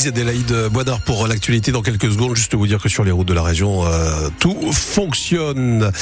Louise Adélaïde Boisdard pour l'actualité dans quelques secondes. Juste vous dire que sur les routes de la région, euh, tout fonctionne.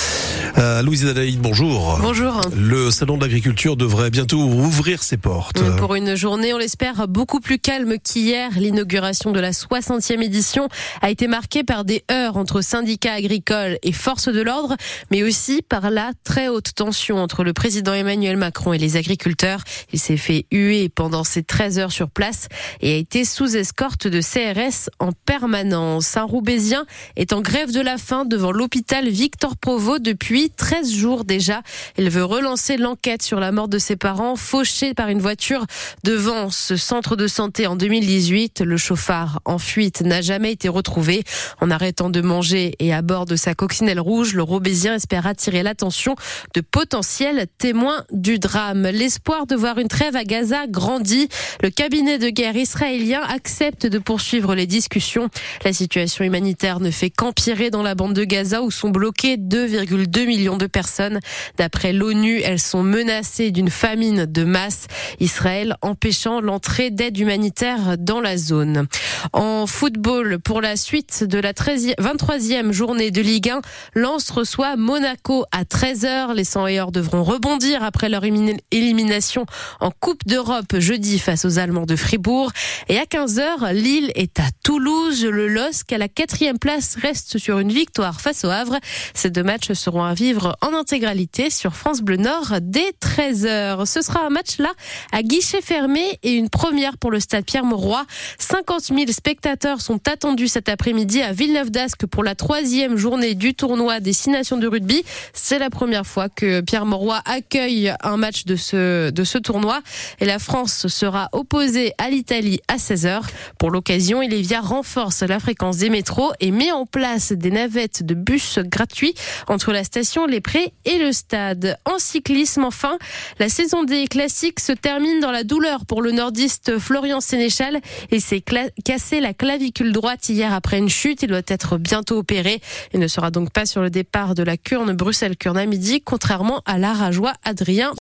Euh, Louise Adélaïde, bonjour. Bonjour. Le salon de l'agriculture devrait bientôt ouvrir ses portes. Pour une journée, on l'espère, beaucoup plus calme qu'hier. L'inauguration de la 60e édition a été marquée par des heurts entre syndicats agricoles et forces de l'ordre, mais aussi par la très haute tension entre le président Emmanuel Macron et les agriculteurs. Il s'est fait huer pendant ces 13 heures sur place et a été sous escorte de CRS en permanence. Un Roubaisien est en grève de la faim devant l'hôpital Victor Provo depuis 13 jours déjà. Il veut relancer l'enquête sur la mort de ses parents fauchés par une voiture devant ce centre de santé en 2018. Le chauffard en fuite n'a jamais été retrouvé. En arrêtant de manger et à bord de sa coccinelle rouge, le Roubaisien espère attirer l'attention de potentiels témoins du drame. L'espoir de voir une trêve à Gaza grandit. Le cabinet de guerre israélien accepte de poursuivre les discussions. La situation humanitaire ne fait qu'empirer dans la bande de Gaza où sont bloqués 2,2 millions de personnes. D'après l'ONU, elles sont menacées d'une famine de masse. Israël empêchant l'entrée d'aide humanitaire dans la zone. En football, pour la suite de la 13e, 23e journée de Ligue 1, Lens reçoit Monaco à 13h. Les 100 devront rebondir après leur élimination en Coupe d'Europe jeudi face aux Allemands de Fribourg. Et à 15h, Lille est à Toulouse. Le LOSC à la quatrième place reste sur une victoire face au Havre. Ces deux matchs seront à vivre en intégralité sur France Bleu Nord dès 13h. Ce sera un match là à guichet fermé et une première pour le stade Pierre-Mauroy. 50 000 spectateurs sont attendus cet après-midi à Villeneuve d'Ascq pour la troisième journée du tournoi des Six Nations de rugby. C'est la première fois que Pierre-Mauroy accueille un match de ce, de ce tournoi et la France sera opposée à l'Italie à 16h. Pour l'occasion, Ilévia renforce la fréquence des métros et met en place des navettes de bus gratuits entre la station Les Prés et le stade. En cyclisme, enfin, la saison des classiques se termine dans la douleur pour le nordiste Florian Sénéchal et s'est cassé la clavicule droite hier après une chute. Il doit être bientôt opéré et ne sera donc pas sur le départ de la Curne Bruxelles-Curne à midi, contrairement à l'Arajois Adrien